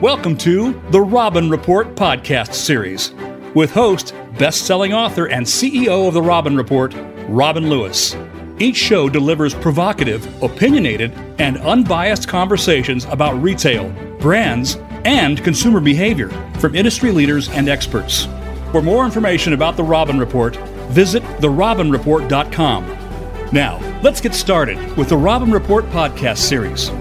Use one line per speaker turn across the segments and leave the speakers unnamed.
Welcome to the Robin Report podcast series with host, best selling author, and CEO of the Robin Report, Robin Lewis. Each show delivers provocative, opinionated, and unbiased conversations about retail, brands, and consumer behavior from industry leaders and experts. For more information about the Robin Report, visit therobinreport.com. Now, let's get started with the Robin Report podcast series.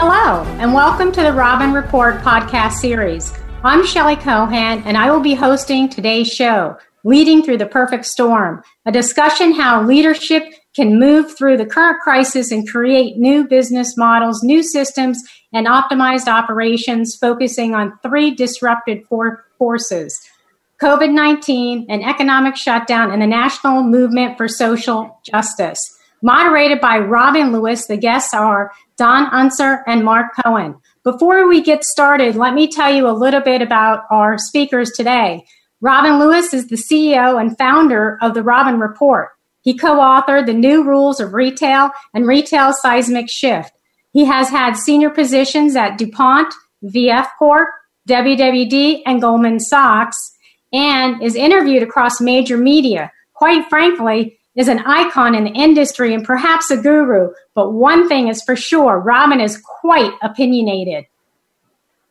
Hello, and welcome to the Robin Report podcast series. I'm Shelley Cohan, and I will be hosting today's show, Leading Through the Perfect Storm, a discussion how leadership can move through the current crisis and create new business models, new systems, and optimized operations, focusing on three disrupted for- forces COVID 19, an economic shutdown, and the national movement for social justice. Moderated by Robin Lewis, the guests are Don Unser and Mark Cohen. Before we get started, let me tell you a little bit about our speakers today. Robin Lewis is the CEO and founder of the Robin Report. He co authored The New Rules of Retail and Retail Seismic Shift. He has had senior positions at DuPont, VF Corp, WWD, and Goldman Sachs, and is interviewed across major media. Quite frankly, is an icon in the industry and perhaps a guru, but one thing is for sure Robin is quite opinionated.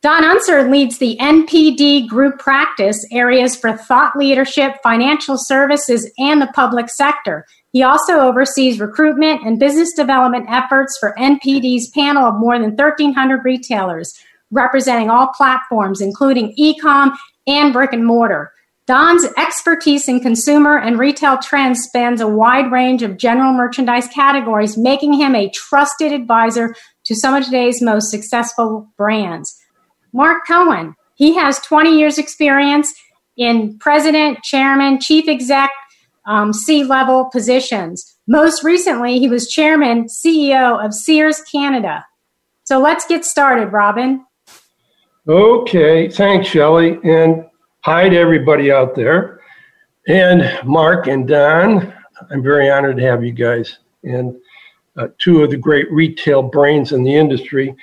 Don Unser leads the NPD group practice areas for thought leadership, financial services, and the public sector. He also oversees recruitment and business development efforts for NPD's panel of more than 1,300 retailers, representing all platforms, including e-com and brick and mortar. Don's expertise in consumer and retail trends spans a wide range of general merchandise categories, making him a trusted advisor to some of today's most successful brands. Mark Cohen, he has 20 years experience in president, chairman, chief exec, um, C-level positions. Most recently, he was chairman, CEO of Sears Canada. So let's get started, Robin.
Okay, thanks, Shelley. And Hi to everybody out there. And Mark and Don, I'm very honored to have you guys and uh, two of the great retail brains in the industry.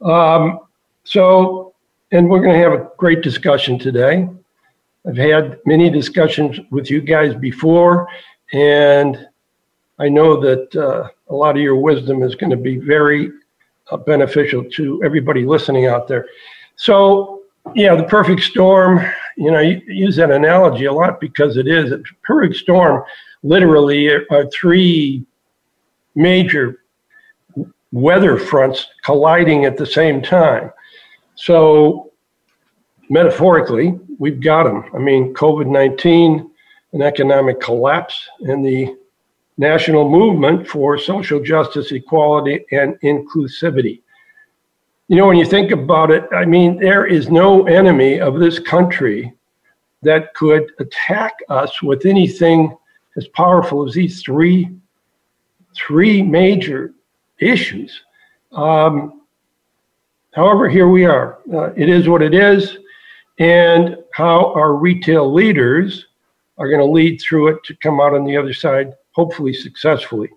Um, so, and we're going to have a great discussion today. I've had many discussions with you guys before, and I know that uh, a lot of your wisdom is going to be very uh, beneficial to everybody listening out there. So, yeah, the perfect storm you know, you use that analogy a lot because it is. A perfect storm literally are three major weather fronts colliding at the same time. So, metaphorically, we've got them. I mean, COVID 19, an economic collapse, and the national movement for social justice, equality, and inclusivity. You know, when you think about it, I mean, there is no enemy of this country that could attack us with anything as powerful as these three three major issues. Um, however, here we are. Uh, it is what it is, and how our retail leaders are going to lead through it to come out on the other side, hopefully successfully.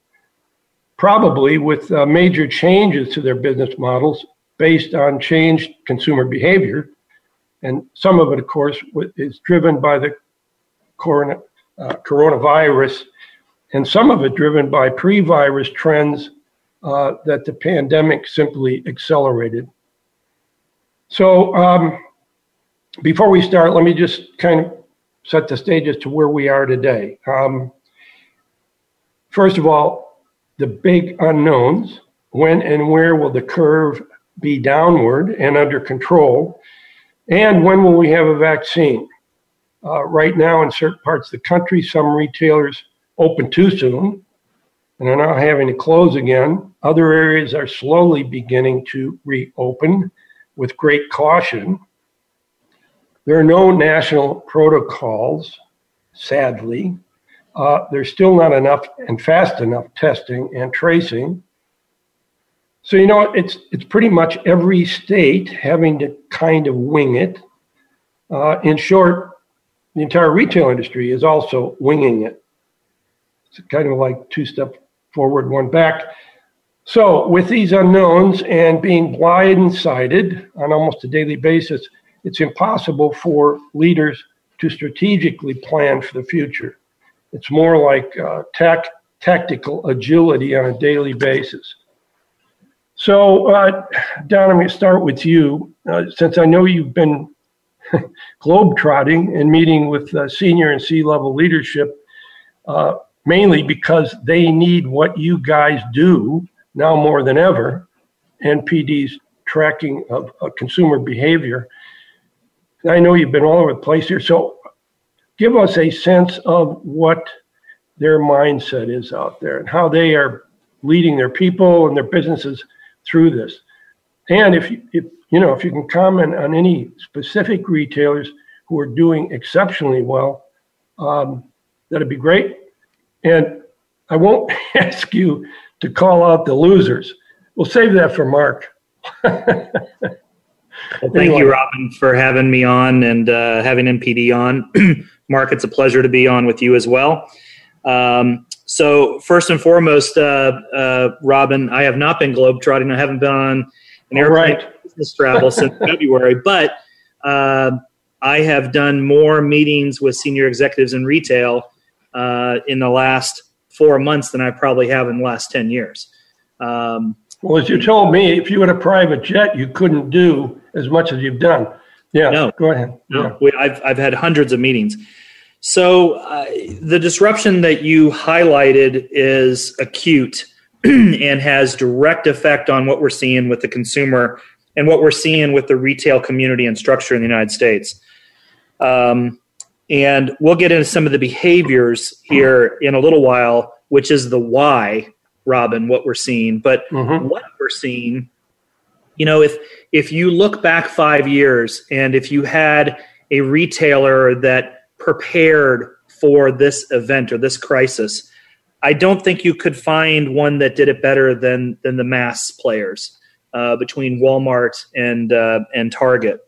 Probably with uh, major changes to their business models based on changed consumer behavior. And some of it, of course, is driven by the corona, uh, coronavirus, and some of it driven by pre virus trends uh, that the pandemic simply accelerated. So, um, before we start, let me just kind of set the stage as to where we are today. Um, first of all, the big unknowns when and where will the curve be downward and under control? And when will we have a vaccine? Uh, right now, in certain parts of the country, some retailers open too soon and are now having to close again. Other areas are slowly beginning to reopen with great caution. There are no national protocols, sadly. Uh, there's still not enough and fast enough testing and tracing. So you know it's it's pretty much every state having to kind of wing it. Uh, in short, the entire retail industry is also winging it. It's kind of like two steps forward, one back. So, with these unknowns and being blindsided on almost a daily basis, it's impossible for leaders to strategically plan for the future. It's more like uh, tac- tactical agility on a daily basis. So, uh, Don, I'm going to start with you. Uh, since I know you've been globetrotting and meeting with uh, senior and C level leadership, uh, mainly because they need what you guys do now more than ever, NPD's tracking of consumer behavior. I know you've been all over the place here, so give us a sense of what their mindset is out there and how they are leading their people and their businesses through this. And if you, if you know if you can comment on any specific retailers who are doing exceptionally well, um, that'd be great. And I won't ask you to call out the losers. We'll save that for Mark.
well, thank anyway. you, Robin, for having me on and uh, having NPD on. Mark, it's a pleasure to be on with you as well. Um, so, first and foremost, uh, uh, Robin, I have not been globetrotting. I haven't been on an airplane right. business travel since February, but uh, I have done more meetings with senior executives in retail uh, in the last four months than I probably have in the last 10 years.
Um, well, as you told me, if you had a private jet, you couldn't do as much as you've done. Yeah, no, go ahead.
No, yeah. we, I've, I've had hundreds of meetings. So uh, the disruption that you highlighted is acute and has direct effect on what we're seeing with the consumer and what we're seeing with the retail community and structure in the United States. Um, and we'll get into some of the behaviors here in a little while, which is the why, Robin, what we're seeing. But mm-hmm. what we're seeing, you know, if if you look back five years and if you had a retailer that prepared for this event or this crisis, I don't think you could find one that did it better than than the mass players uh, between Walmart and uh, and Target.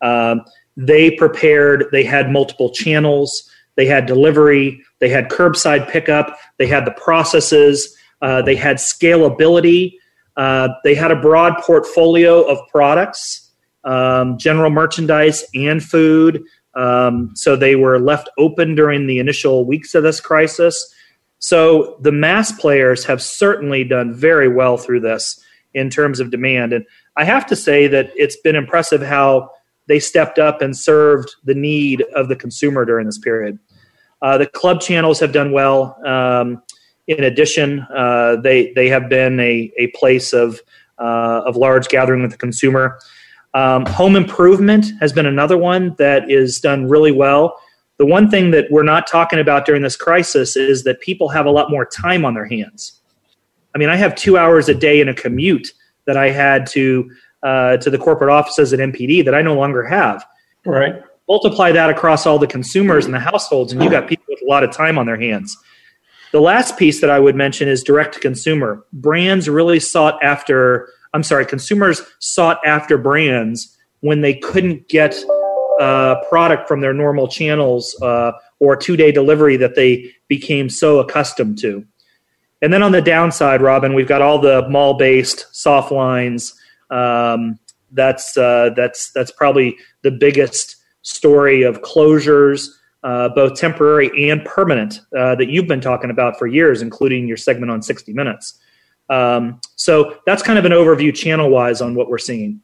Um, they prepared, they had multiple channels, they had delivery, they had curbside pickup, they had the processes, uh, they had scalability, uh, they had a broad portfolio of products, um, general merchandise and food. Um, so they were left open during the initial weeks of this crisis. So the mass players have certainly done very well through this in terms of demand. And I have to say that it's been impressive how they stepped up and served the need of the consumer during this period. Uh, the club channels have done well. Um, in addition, uh, they they have been a, a place of uh, of large gathering with the consumer. Um, home improvement has been another one that is done really well. The one thing that we're not talking about during this crisis is that people have a lot more time on their hands. I mean, I have two hours a day in a commute that I had to uh, to the corporate offices at NPD that I no longer have.
Right.
Multiply that across all the consumers and the households, and you got people with a lot of time on their hands. The last piece that I would mention is direct to consumer. Brands really sought after, I'm sorry, consumers sought after brands when they couldn't get uh, product from their normal channels uh, or two day delivery that they became so accustomed to. And then on the downside, Robin, we've got all the mall based soft lines um, that's uh, that's that's probably the biggest story of closures, uh, both temporary and permanent, uh, that you've been talking about for years, including your segment on 60 Minutes. Um, so that's kind of an overview channel wise on what we're seeing.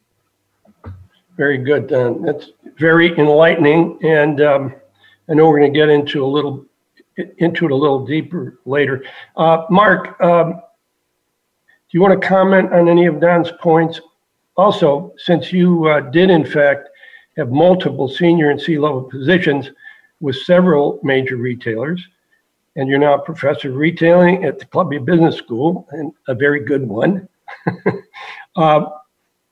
Very good. Dan. that's very enlightening, and um, I know we're going to get into a little into it a little deeper later. Uh, Mark, um, do you want to comment on any of Don's points also, since you uh, did in fact have multiple senior and C-level positions with several major retailers, and you're now a professor of retailing at the Columbia Business School, and a very good one. uh,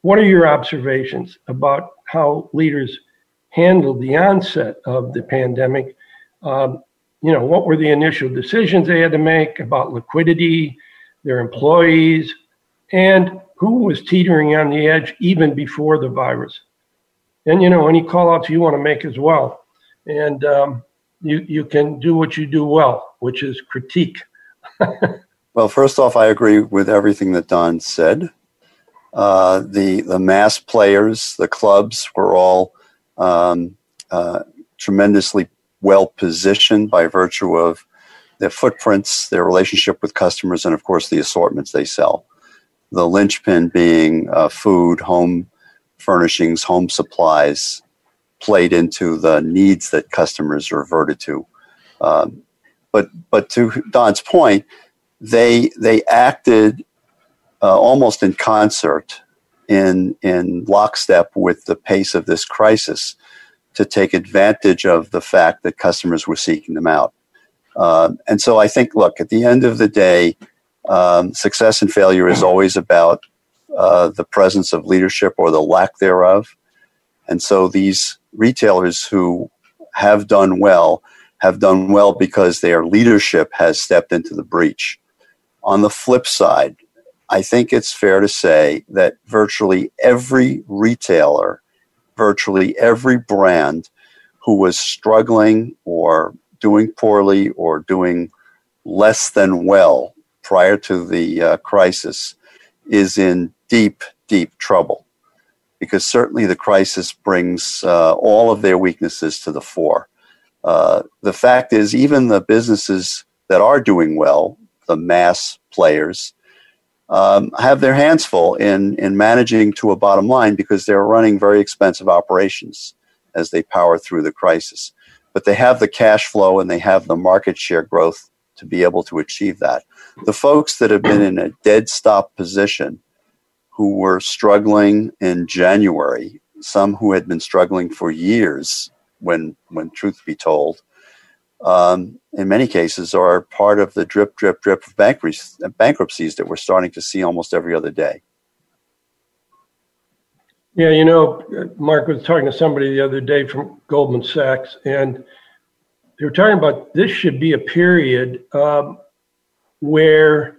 what are your observations about how leaders handled the onset of the pandemic? Um, you know, what were the initial decisions they had to make about liquidity, their employees, and who was teetering on the edge even before the virus. And you know, any call outs you want to make as well. And um, you, you can do what you do well, which is critique.
Well, first off, I agree with everything that Don said. Uh, the the mass players, the clubs, were all um, uh, tremendously well positioned by virtue of their footprints, their relationship with customers, and of course the assortments they sell. The linchpin being uh, food, home furnishings, home supplies, played into the needs that customers reverted to. Um, but but to Don's point, they they acted uh, almost in concert, in in lockstep with the pace of this crisis, to take advantage of the fact that customers were seeking them out. Um, and so I think, look, at the end of the day, um, success and failure is always about uh, the presence of leadership or the lack thereof. And so these retailers who have done well have done well because their leadership has stepped into the breach. On the flip side, I think it's fair to say that virtually every retailer, virtually every brand who was struggling or doing poorly or doing less than well prior to the uh, crisis is in deep, deep trouble. Because certainly the crisis brings uh, all of their weaknesses to the fore. Uh, the fact is, even the businesses that are doing well, the mass players, um, have their hands full in, in managing to a bottom line because they're running very expensive operations as they power through the crisis. But they have the cash flow and they have the market share growth to be able to achieve that. The folks that have been in a dead stop position who were struggling in January, some who had been struggling for years, when when truth be told, um, in many cases are part of the drip, drip, drip of bankruptcies that we're starting to see almost every other day.
Yeah, you know, Mark was talking to somebody the other day from Goldman Sachs, and they were talking about this should be a period um, where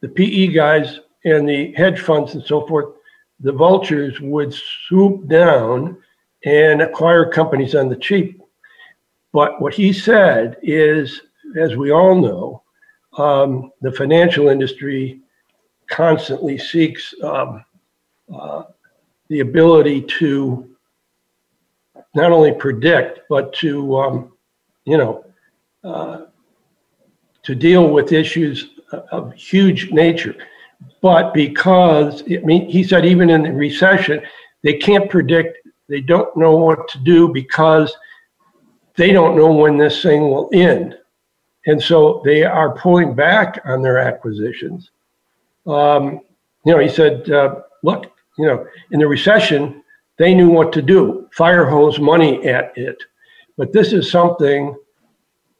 the PE guys and the hedge funds and so forth, the vultures would swoop down and acquire companies on the cheap. But what he said is, as we all know, um, the financial industry constantly seeks um, uh, the ability to not only predict, but to, um, you know, uh, to deal with issues of huge nature. But because, I mean, he said even in the recession, they can't predict, they don't know what to do because they don't know when this thing will end. And so they are pulling back on their acquisitions. Um, you know, he said, uh, look, you know, in the recession, they knew what to do fire hose money at it. But this is something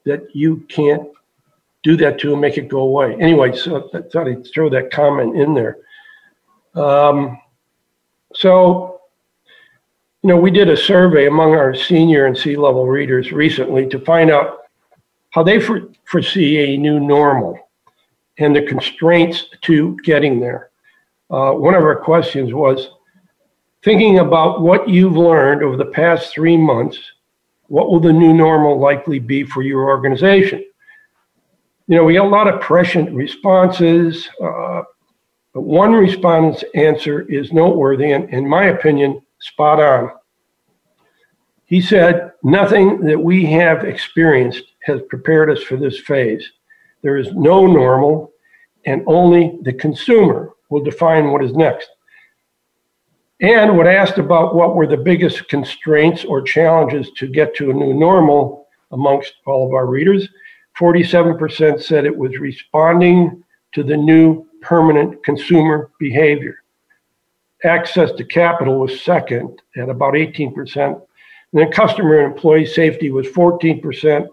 that you can't do that to and make it go away. Anyway, so I thought I'd throw that comment in there. Um, so, you know, we did a survey among our senior and C level readers recently to find out how they for, foresee a new normal and the constraints to getting there. Uh, one of our questions was thinking about what you've learned over the past three months, what will the new normal likely be for your organization? You know, we got a lot of prescient responses. Uh, but one respondent's answer is noteworthy and, in my opinion, spot on. He said, Nothing that we have experienced has prepared us for this phase. There is no normal, and only the consumer will define what is next. And when asked about what were the biggest constraints or challenges to get to a new normal amongst all of our readers, 47% said it was responding to the new permanent consumer behavior. Access to capital was second at about 18%. And then customer and employee safety was 14%.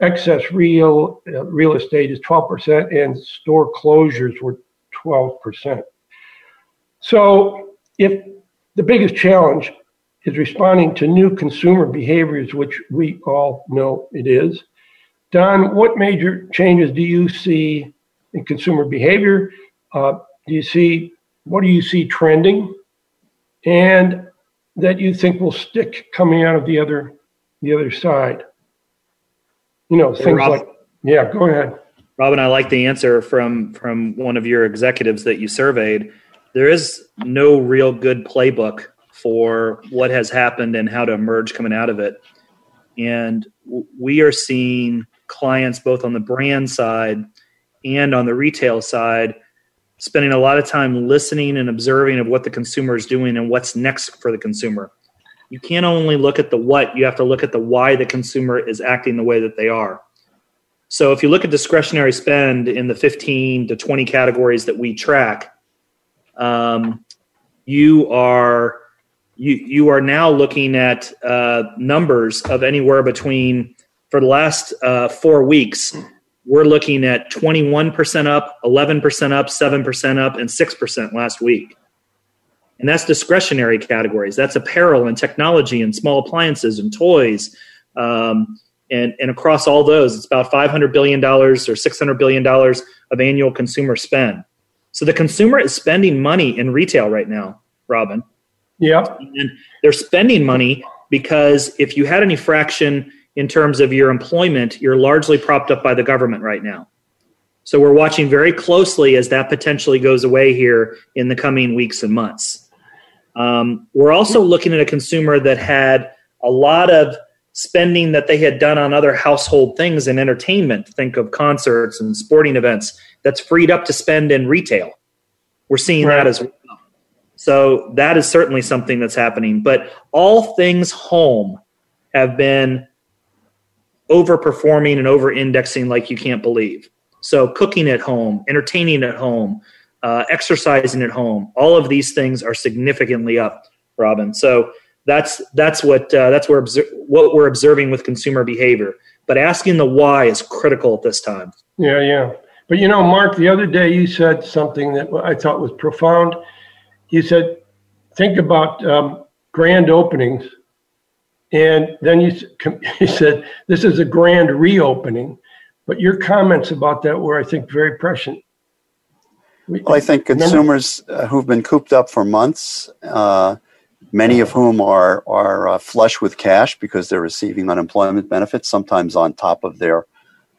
Excess real uh, real estate is 12%, and store closures were 12%. So, if the biggest challenge is responding to new consumer behaviors, which we all know it is, Don, what major changes do you see in consumer behavior? Uh, do you see what do you see trending, and that you think will stick coming out of the other the other side? You know, things like yeah. Go ahead.
Robin, I like the answer from from one of your executives that you surveyed. There is no real good playbook for what has happened and how to emerge coming out of it. And we are seeing clients both on the brand side and on the retail side spending a lot of time listening and observing of what the consumer is doing and what's next for the consumer. You can't only look at the what, you have to look at the why the consumer is acting the way that they are. So if you look at discretionary spend in the 15 to 20 categories that we track, um, you are you you are now looking at uh, numbers of anywhere between for the last uh, four weeks we're looking at 21% up 11% up 7% up and 6% last week and that's discretionary categories that's apparel and technology and small appliances and toys um, and, and across all those, it's about $500 billion or $600 billion of annual consumer spend. So the consumer is spending money in retail right now, Robin.
Yeah.
And they're spending money because if you had any fraction in terms of your employment, you're largely propped up by the government right now. So we're watching very closely as that potentially goes away here in the coming weeks and months. Um, we're also looking at a consumer that had a lot of spending that they had done on other household things and entertainment, think of concerts and sporting events, that's freed up to spend in retail. We're seeing right. that as well. So that is certainly something that's happening. But all things home have been overperforming and over indexing like you can't believe. So cooking at home, entertaining at home, uh, exercising at home, all of these things are significantly up, Robin. So that's that's what uh, that's where what we're observing with consumer behavior. But asking the why is critical at this time.
Yeah, yeah. But you know, Mark, the other day you said something that I thought was profound. You said, "Think about um, grand openings," and then you, you said, "This is a grand reopening." But your comments about that were, I think, very prescient.
Well, I think consumers uh, who've been cooped up for months. Uh, many of whom are are uh, flush with cash because they're receiving unemployment benefits, sometimes on top of their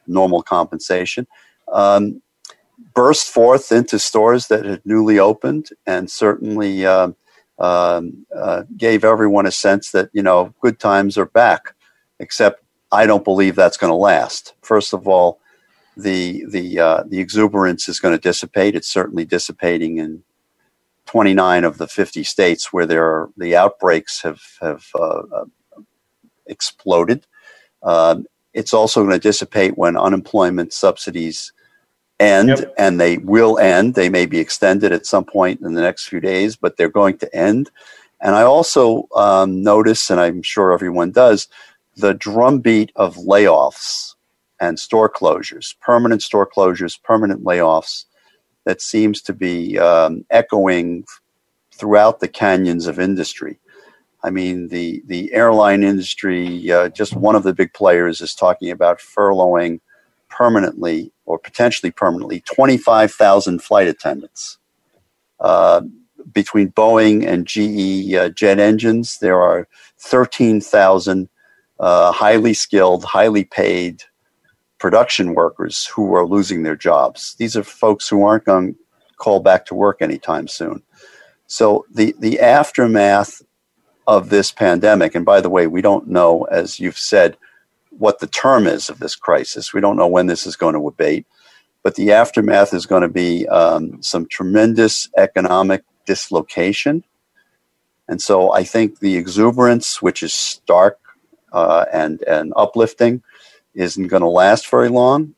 normal compensation. Um, burst forth into stores that had newly opened, and certainly uh, um, uh, gave everyone a sense that you know good times are back. Except I don't believe that's going to last. First of all, the the uh, the exuberance is going to dissipate. It's certainly dissipating in 29 of the 50 states where there are, the outbreaks have have uh, uh exploded. Um, it's also going to dissipate when unemployment subsidies end, yep. and they will end. They may be extended at some point in the next few days, but they're going to end. And I also um, notice, and I'm sure everyone does, the drumbeat of layoffs and store closures, permanent store closures, permanent layoffs that seems to be um, echoing throughout the canyons of industry. I mean, the, the airline industry, uh, just one of the big players is talking about furloughing permanently or potentially permanently 25,000 flight attendants. Uh, between Boeing and GE uh, jet engines, there are 13,000 uh, highly skilled, highly paid production workers who are losing their jobs. These are folks who aren't going to call back to work anytime soon. So the, the aftermath of this pandemic, and by the way, we don't know, as you've said, what the term is of this crisis. We don't know when this is going to abate, but the aftermath is going to be um, some tremendous economic dislocation. And so I think the exuberance, which is stark uh, and, and uplifting, isn't going to last very long.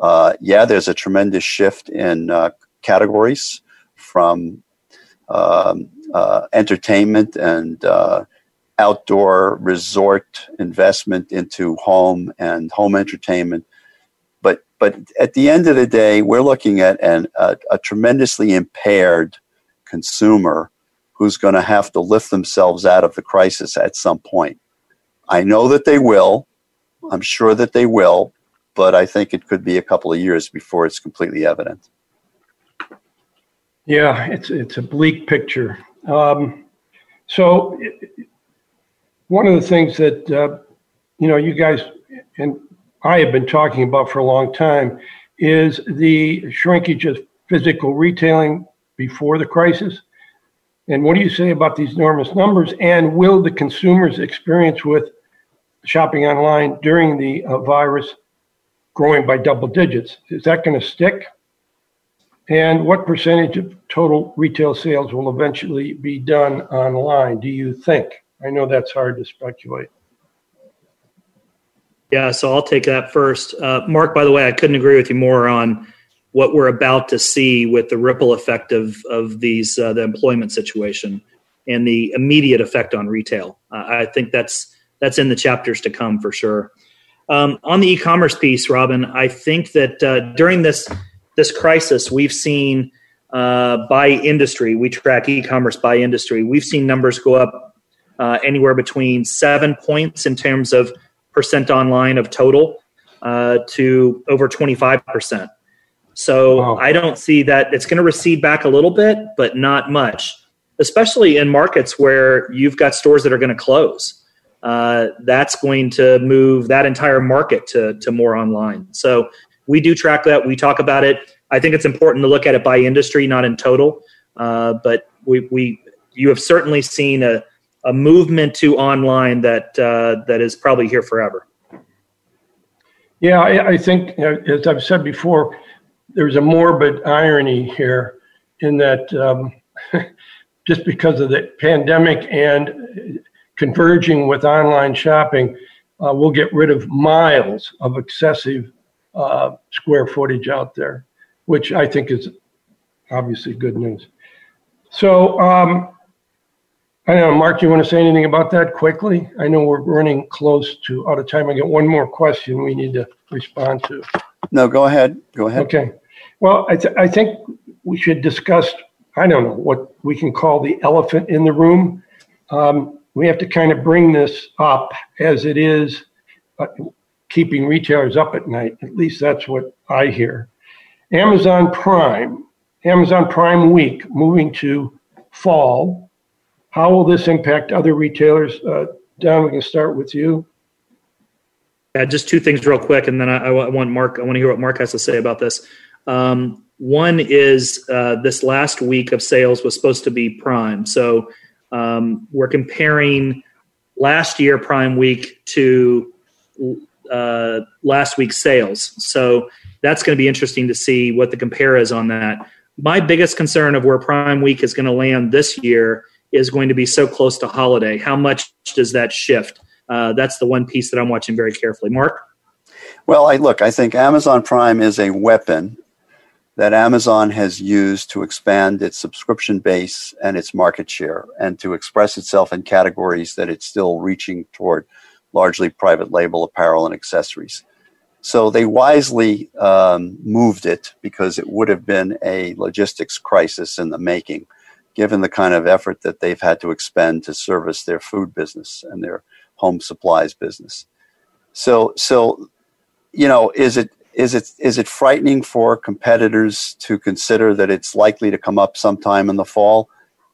Uh, yeah, there's a tremendous shift in uh, categories from um, uh, entertainment and uh, outdoor resort investment into home and home entertainment. But but at the end of the day, we're looking at an, a, a tremendously impaired consumer who's going to have to lift themselves out of the crisis at some point. I know that they will. I'm sure that they will, but I think it could be a couple of years before it's completely evident.
Yeah, it's it's a bleak picture. Um, so, one of the things that uh, you know you guys and I have been talking about for a long time is the shrinkage of physical retailing before the crisis? And what do you say about these enormous numbers? And will the consumer's experience with shopping online during the uh, virus growing by double digits, is that going to stick? And what percentage of total retail sales will eventually be done online, do you think? I know that's hard to speculate.
Yeah, so I'll take that first. Uh, Mark, by the way, I couldn't agree with you more on what we're about to see with the ripple effect of, of these uh, the employment situation and the immediate effect on retail. Uh, I think that's that's in the chapters to come for sure. Um, on the e-commerce piece, Robin, I think that uh, during this this crisis, we've seen uh, by industry. We track e-commerce by industry. We've seen numbers go up uh, anywhere between seven points in terms of percent online of total uh, to over twenty five percent. So wow. I don't see that it's going to recede back a little bit, but not much, especially in markets where you've got stores that are going to close. Uh, that's going to move that entire market to, to more online. So we do track that. We talk about it. I think it's important to look at it by industry, not in total. Uh, but we, we, you have certainly seen a, a movement to online that uh, that is probably here forever.
Yeah, I, I think, you know, as I've said before, there's a morbid irony here in that um, just because of the pandemic and converging with online shopping, uh, we'll get rid of miles of excessive uh, square footage out there, which I think is obviously good news. So, um, I know, Mark, do you want to say anything about that quickly? I know we're running close to out of time. I got one more question we need to respond to.
No, go ahead. Go ahead.
Okay. Well, I, th- I think we should discuss, I don't know, what we can call the elephant in the room. Um, we have to kind of bring this up as it is uh, keeping retailers up at night. At least that's what I hear. Amazon Prime, Amazon Prime Week moving to fall. How will this impact other retailers? Uh, Don, we can start with you.
Yeah, just two things real quick, and then I, I want Mark. I want to hear what Mark has to say about this. Um, one is uh, this last week of sales was supposed to be Prime, so um, we're comparing last year Prime Week to uh, last week's sales. So that's going to be interesting to see what the compare is on that. My biggest concern of where Prime Week is going to land this year is going to be so close to holiday. How much does that shift? Uh, that's the one piece that I'm watching very carefully. Mark?
Well, I look, I think Amazon Prime is a weapon that Amazon has used to expand its subscription base and its market share and to express itself in categories that it's still reaching toward largely private label apparel and accessories. So they wisely um, moved it because it would have been a logistics crisis in the making, given the kind of effort that they've had to expend to service their food business and their home supplies business. So, so you know, is it is it is it frightening for competitors to consider that it's likely to come up sometime in the fall?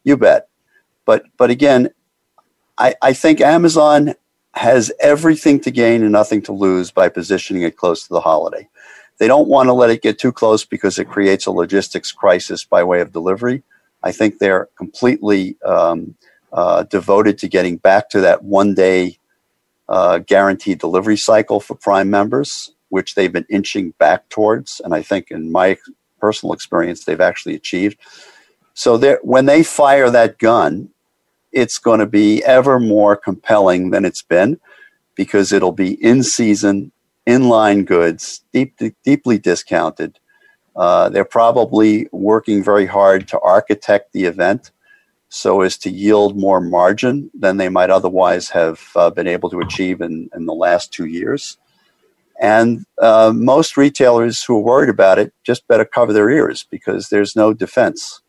You bet. But but again, I, I think Amazon has everything to gain and nothing to lose by positioning it close to the holiday. They don't want to let it get too close because it creates a logistics crisis by way of delivery. I think they're completely um, uh, devoted to getting back to that one day uh, guaranteed delivery cycle for Prime members, which they've been inching back towards. And I think, in my personal experience, they've actually achieved. So when they fire that gun, it's going to be ever more compelling than it's been because it'll be in season, in-line goods, deep, deeply discounted. Uh, they're probably working very hard to architect the event so as to yield more margin than they might otherwise have uh, been able to achieve in, in the last two years. And uh, most retailers who are worried about it just better cover their ears because there's no defense.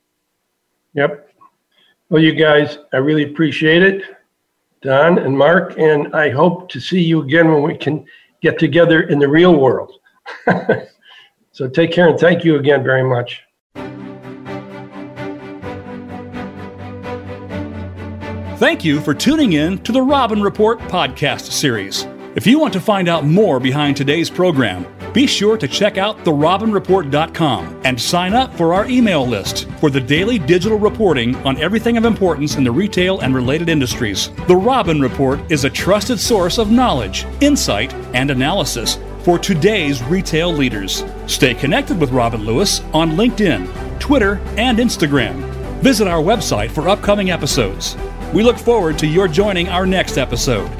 Yep. Well, you guys, I really appreciate it, Don and Mark, and I hope to see you again when we can get together in the real world. so take care and thank you again very much.
Thank you for tuning in to the Robin Report podcast series. If you want to find out more behind today's program, Be sure to check out therobinreport.com and sign up for our email list for the daily digital reporting on everything of importance in the retail and related industries. The Robin Report is a trusted source of knowledge, insight, and analysis for today's retail leaders. Stay connected with Robin Lewis on LinkedIn, Twitter, and Instagram. Visit our website for upcoming episodes. We look forward to your joining our next episode.